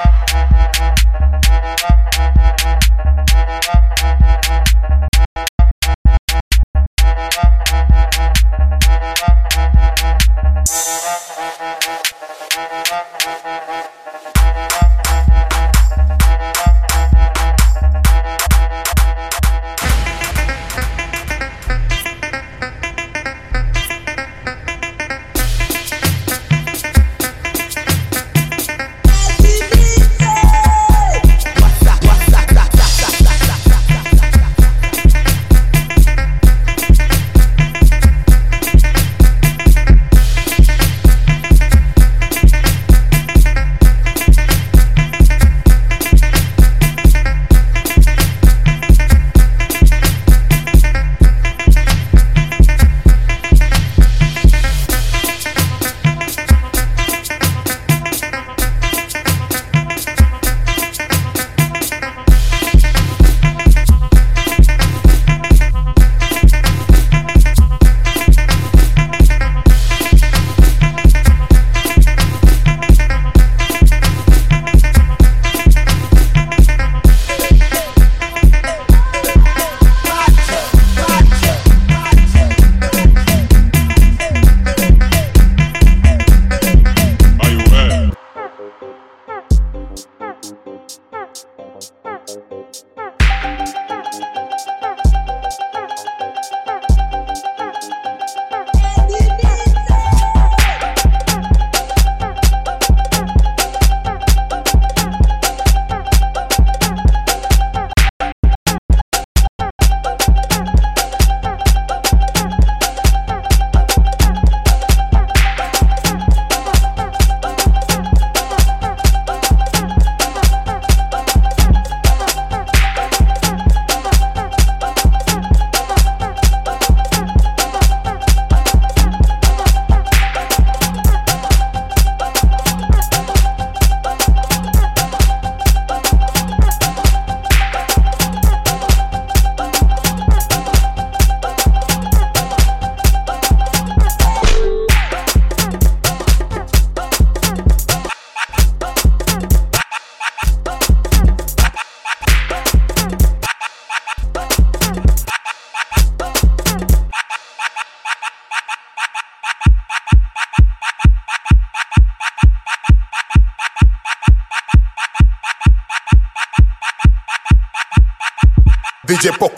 Thank you.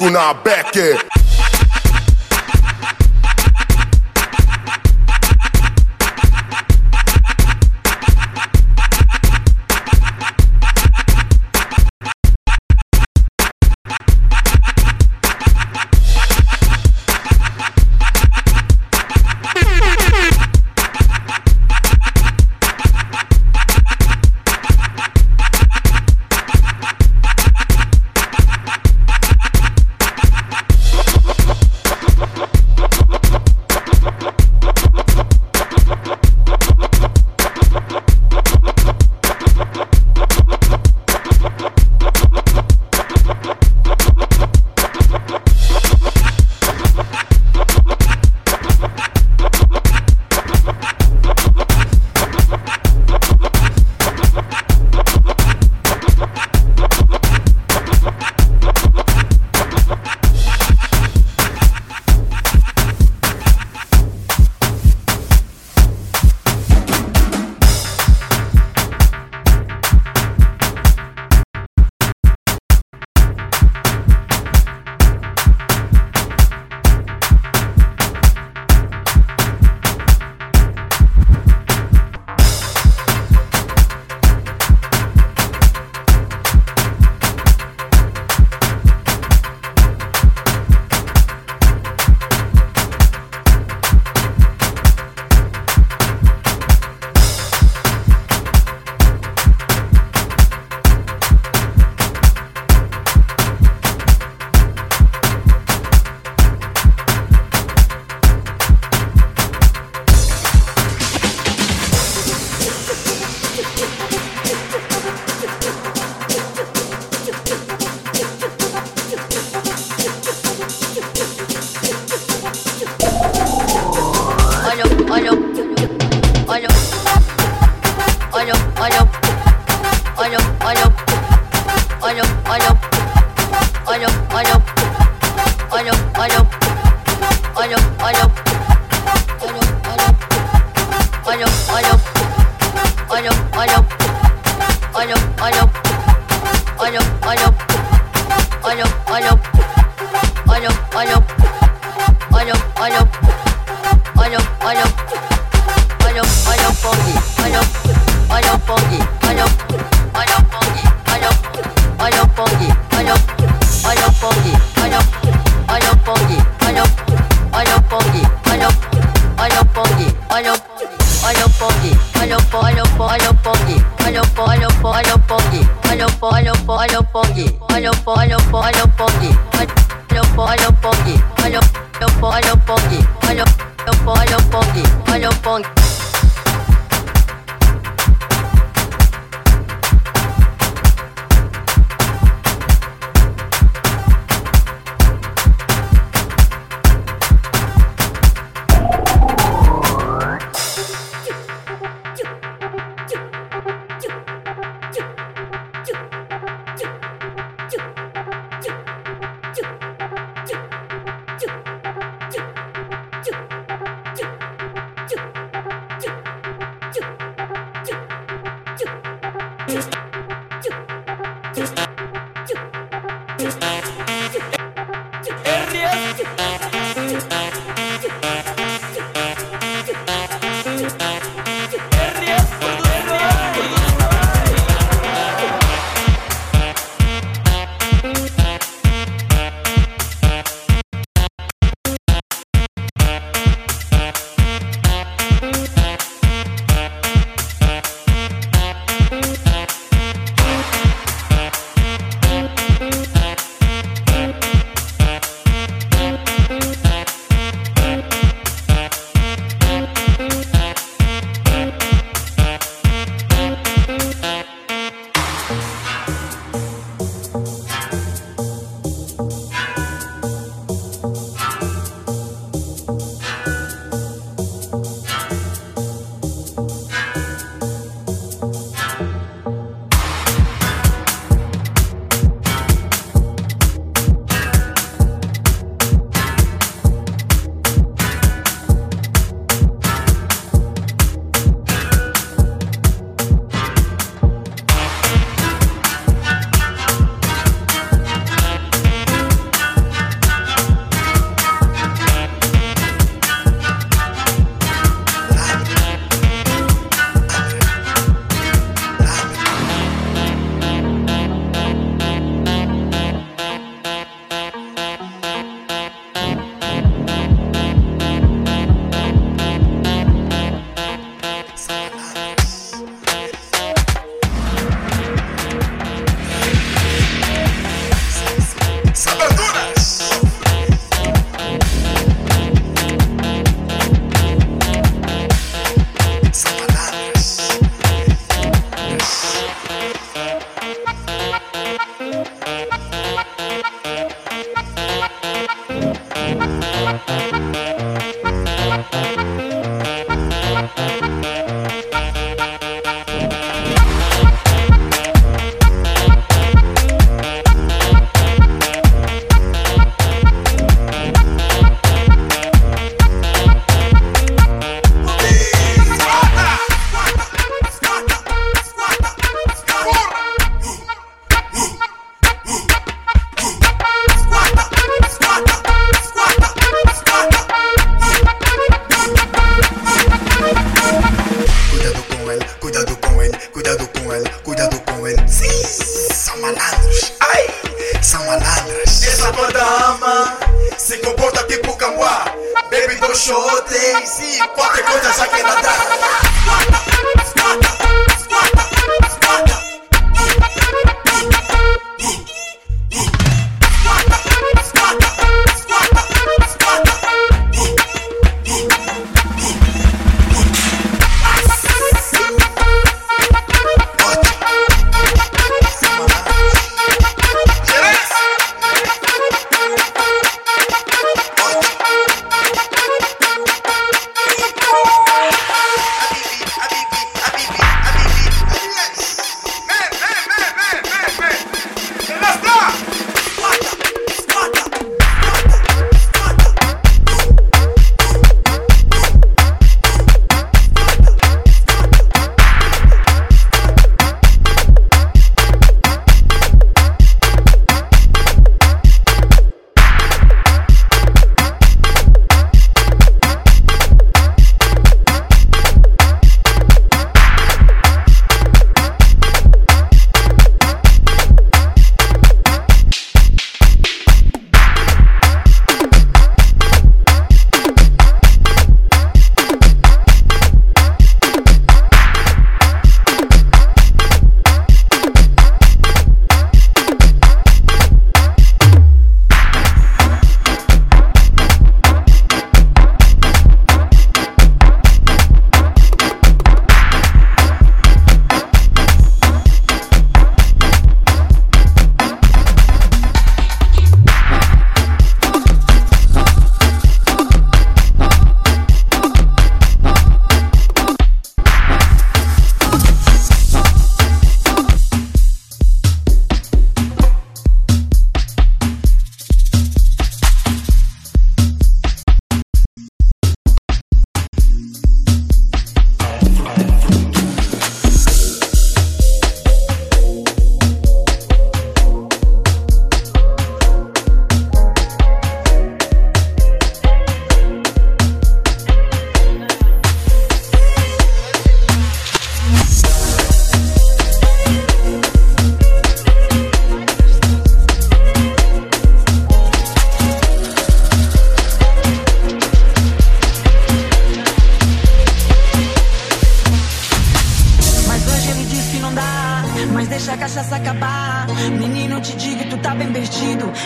on our back, yeah.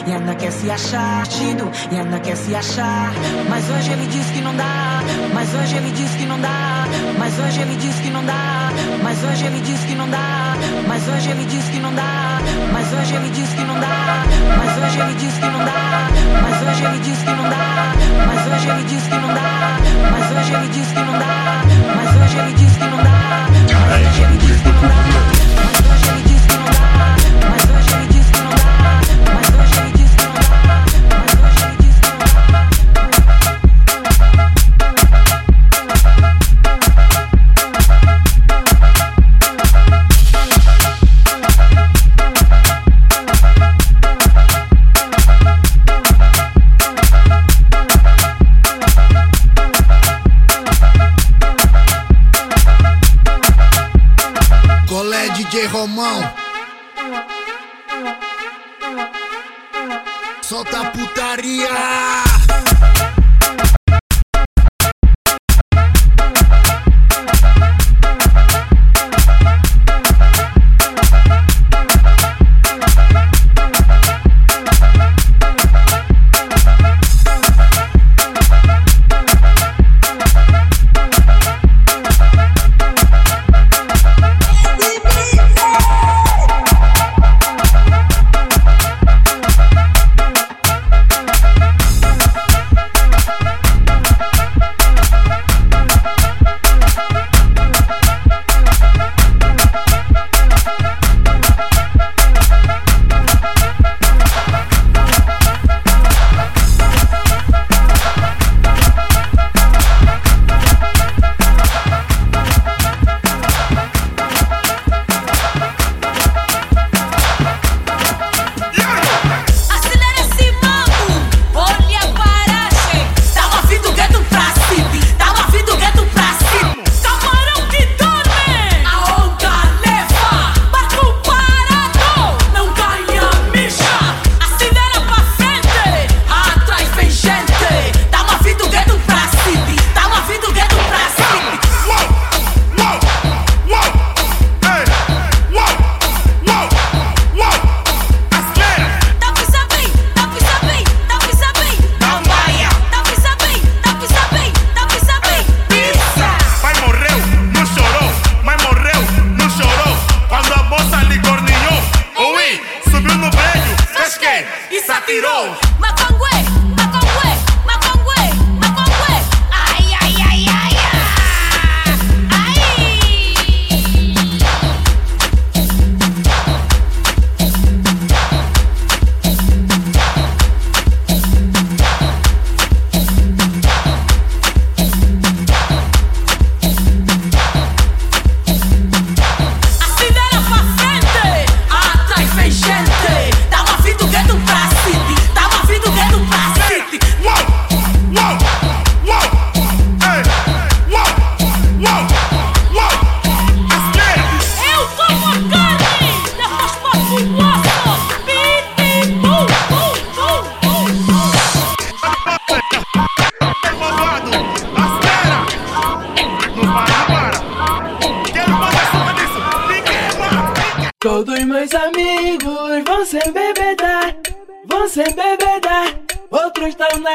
E ainda quer se achar, tido, e ainda quer se achar. Mas hoje ele diz que não dá. Mas hoje ele diz que não dá. Mas hoje ele diz que não dá. Mas hoje ele diz que não dá. Mas hoje ele diz que não dá. Mas hoje ele diz que não dá. Mas hoje ele diz que não dá. Mas hoje ele diz que não dá. Mas hoje ele diz que não dá. Mas hoje ele diz que não dá. Mas hoje ele diz que não dá. Mas hoje ele diz que não dá.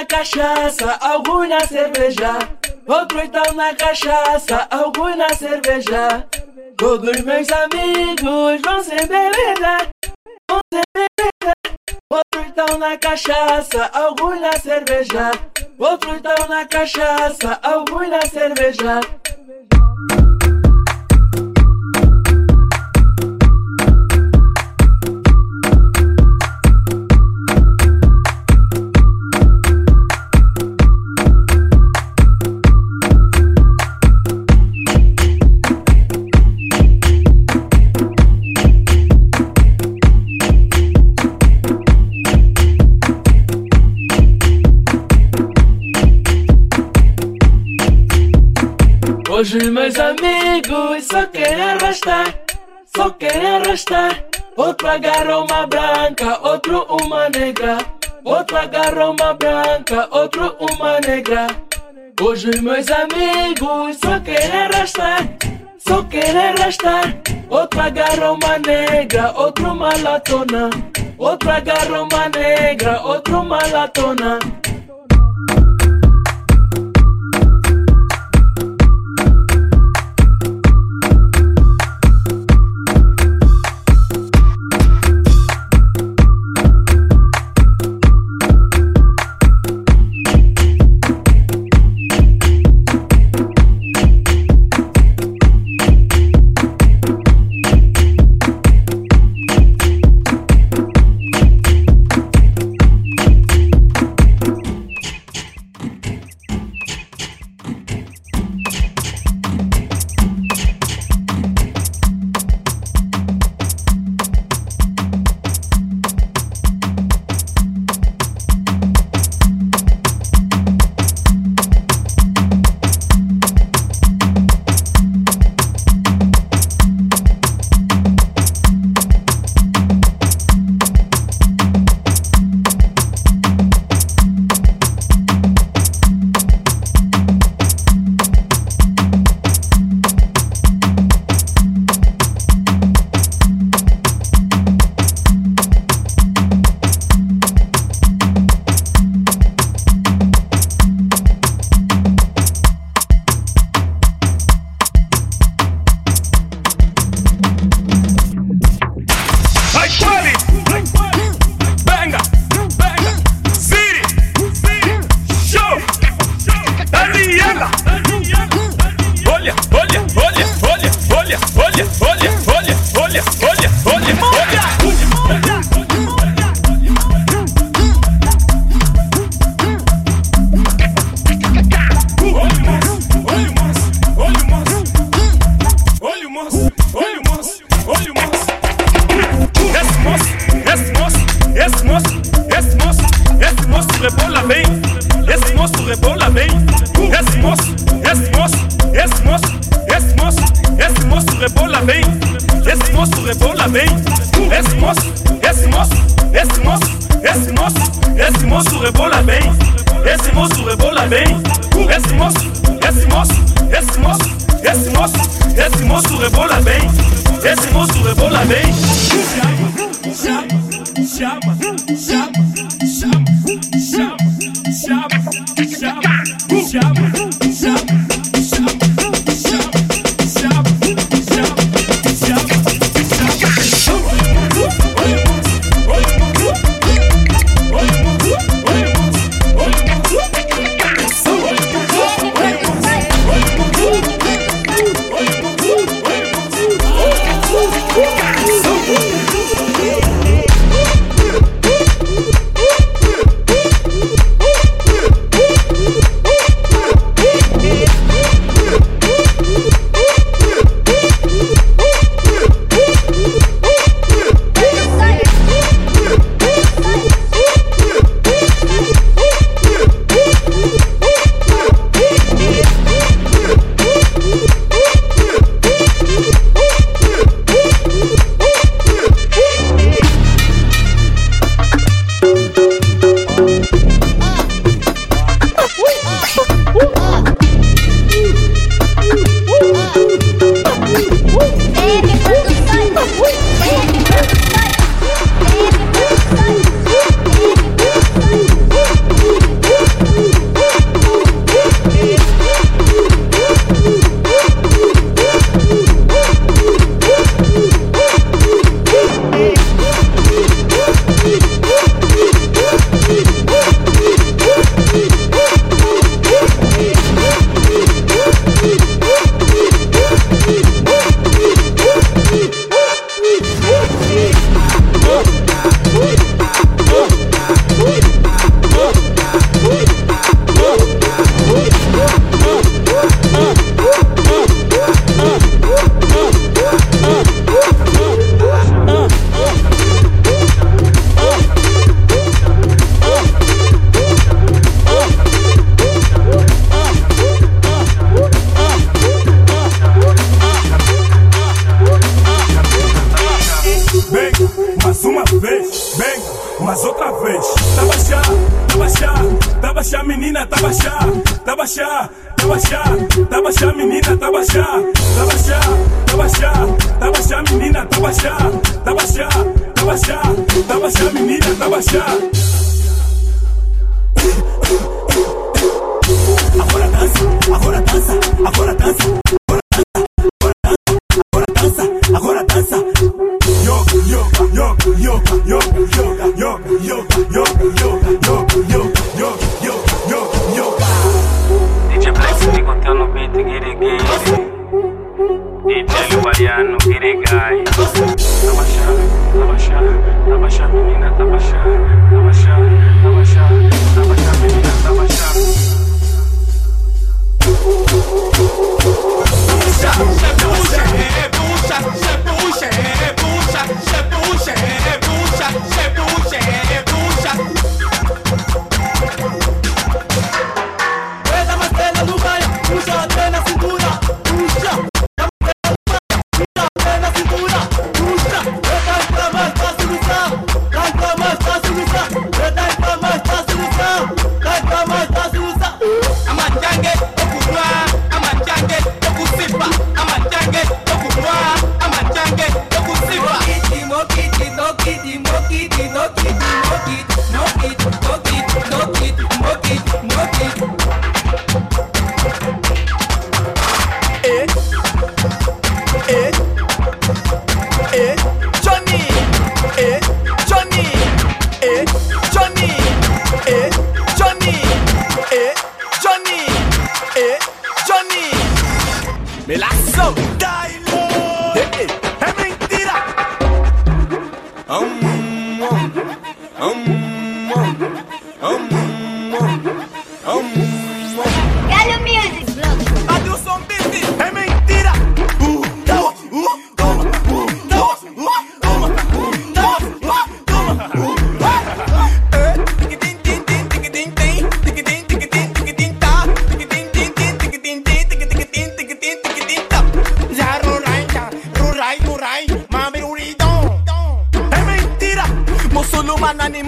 Cachaça, alguns na cerveja. Outros estão na cachaça, alguns na cerveja. Todos meus amigos vão sem bebida, vão sem bebida. Outros estão na cachaça, alguns na cerveja. Outros estão na cachaça, alguns na cerveja. Meus amigos só querem arrastar, só querem arrastar. Outro agarra uma branca, outro uma negra. Outro agarra uma branca, outro uma negra. Hoje meus amigos só querem arrastar, só querem arrastar. outro agarra uma negra, outro malatona. Outro agarra uma negra, outro baixar, tá baixar, tá baixar, tá baixar, menina, tá baixar. Agora dança, agora dança, agora dança.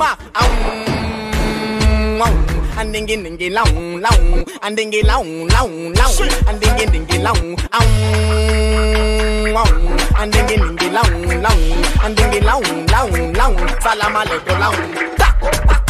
ma and dingy dingy long long and dingy long long long and dingy dingy long long and dingy dingy long long and dingy long long long salam alaikum long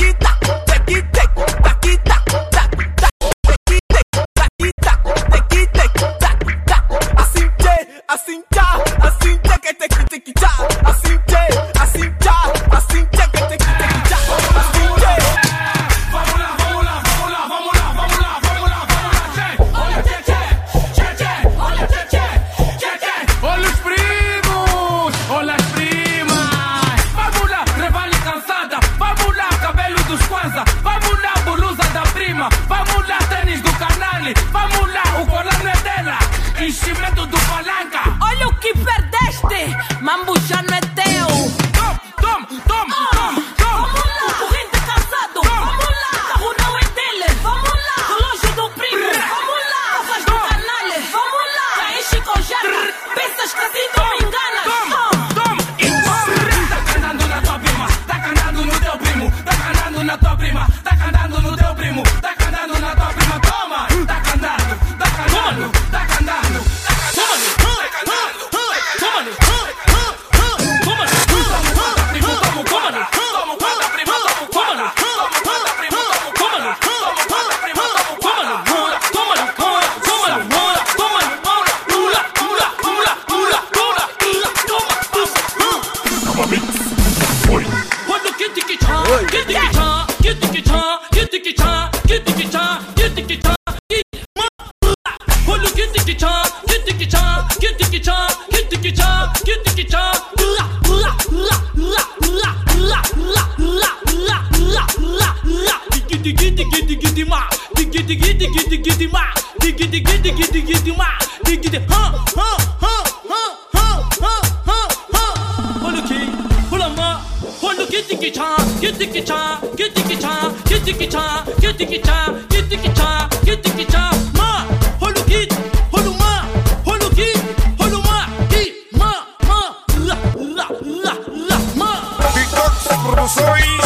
diggy diggy ma, diggy diggy diggy diggy ma, diggy diggy diggy diggy ma, diggy diggy huh huh huh huh huh huh huh huh. Hold the key, hold on ma, hold the get the guitar, get the guitar, get the guitar, get the guitar, get the guitar, get the guitar, get the guitar ma, hold the key, hold the ma, hold the key, hold the ma, key ma ma la la la la ma. TikTok se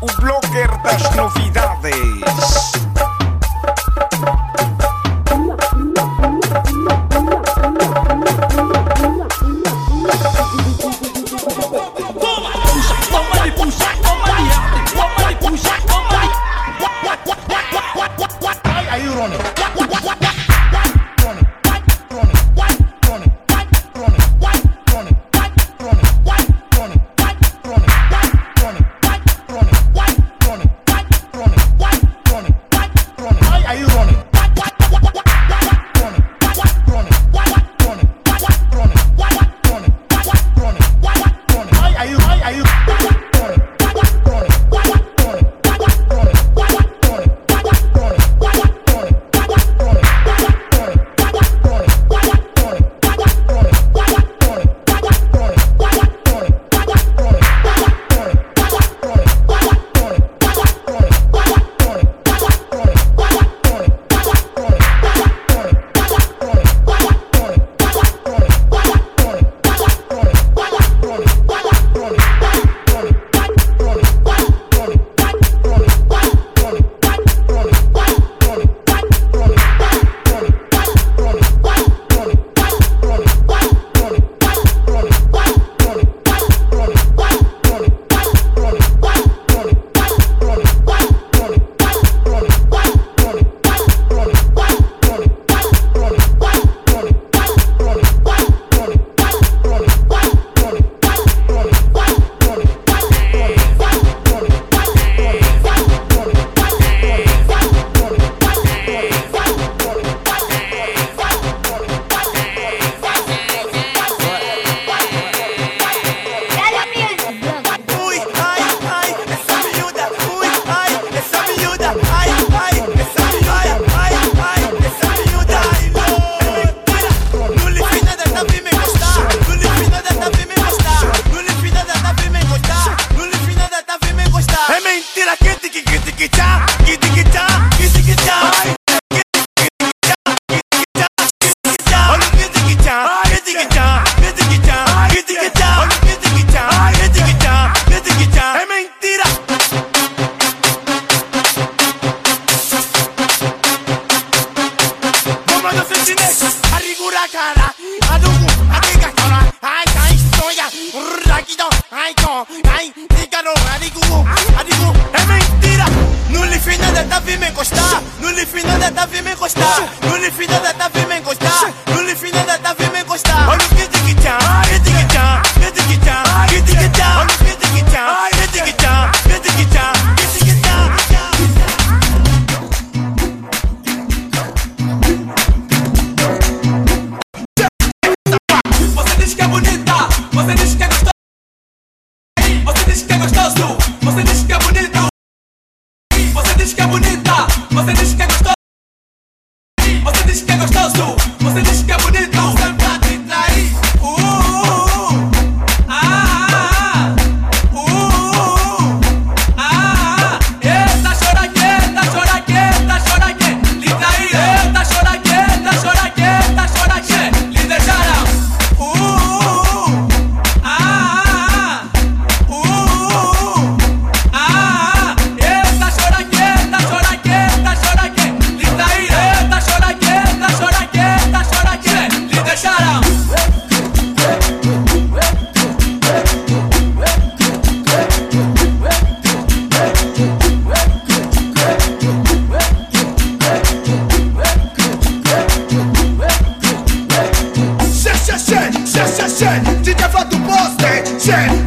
un blogger das novidades office. Unifido de firme Yeah.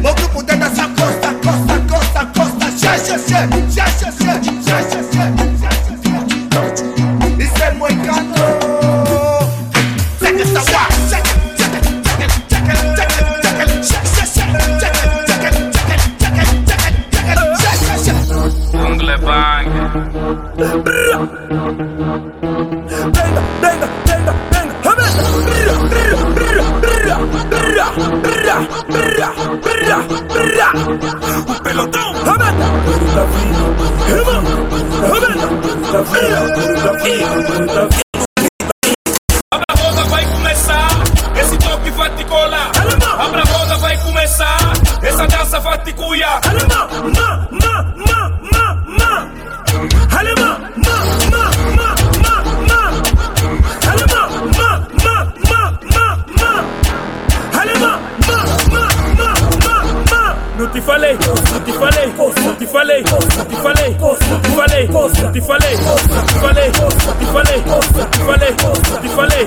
Te falei, te falei, te falei, te falei, te falei,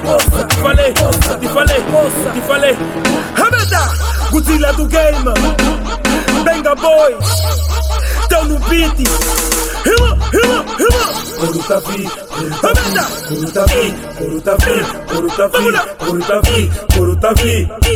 te falei, te falei, te falei. Hamada, Godzilla do game, Benga Boys, tão no beat. Rima, rima, rima. Coruta vi, Hamada, Coruta vi, Coruta vi, Coruta vi, Coruta vi, Coruta vi, Hamada.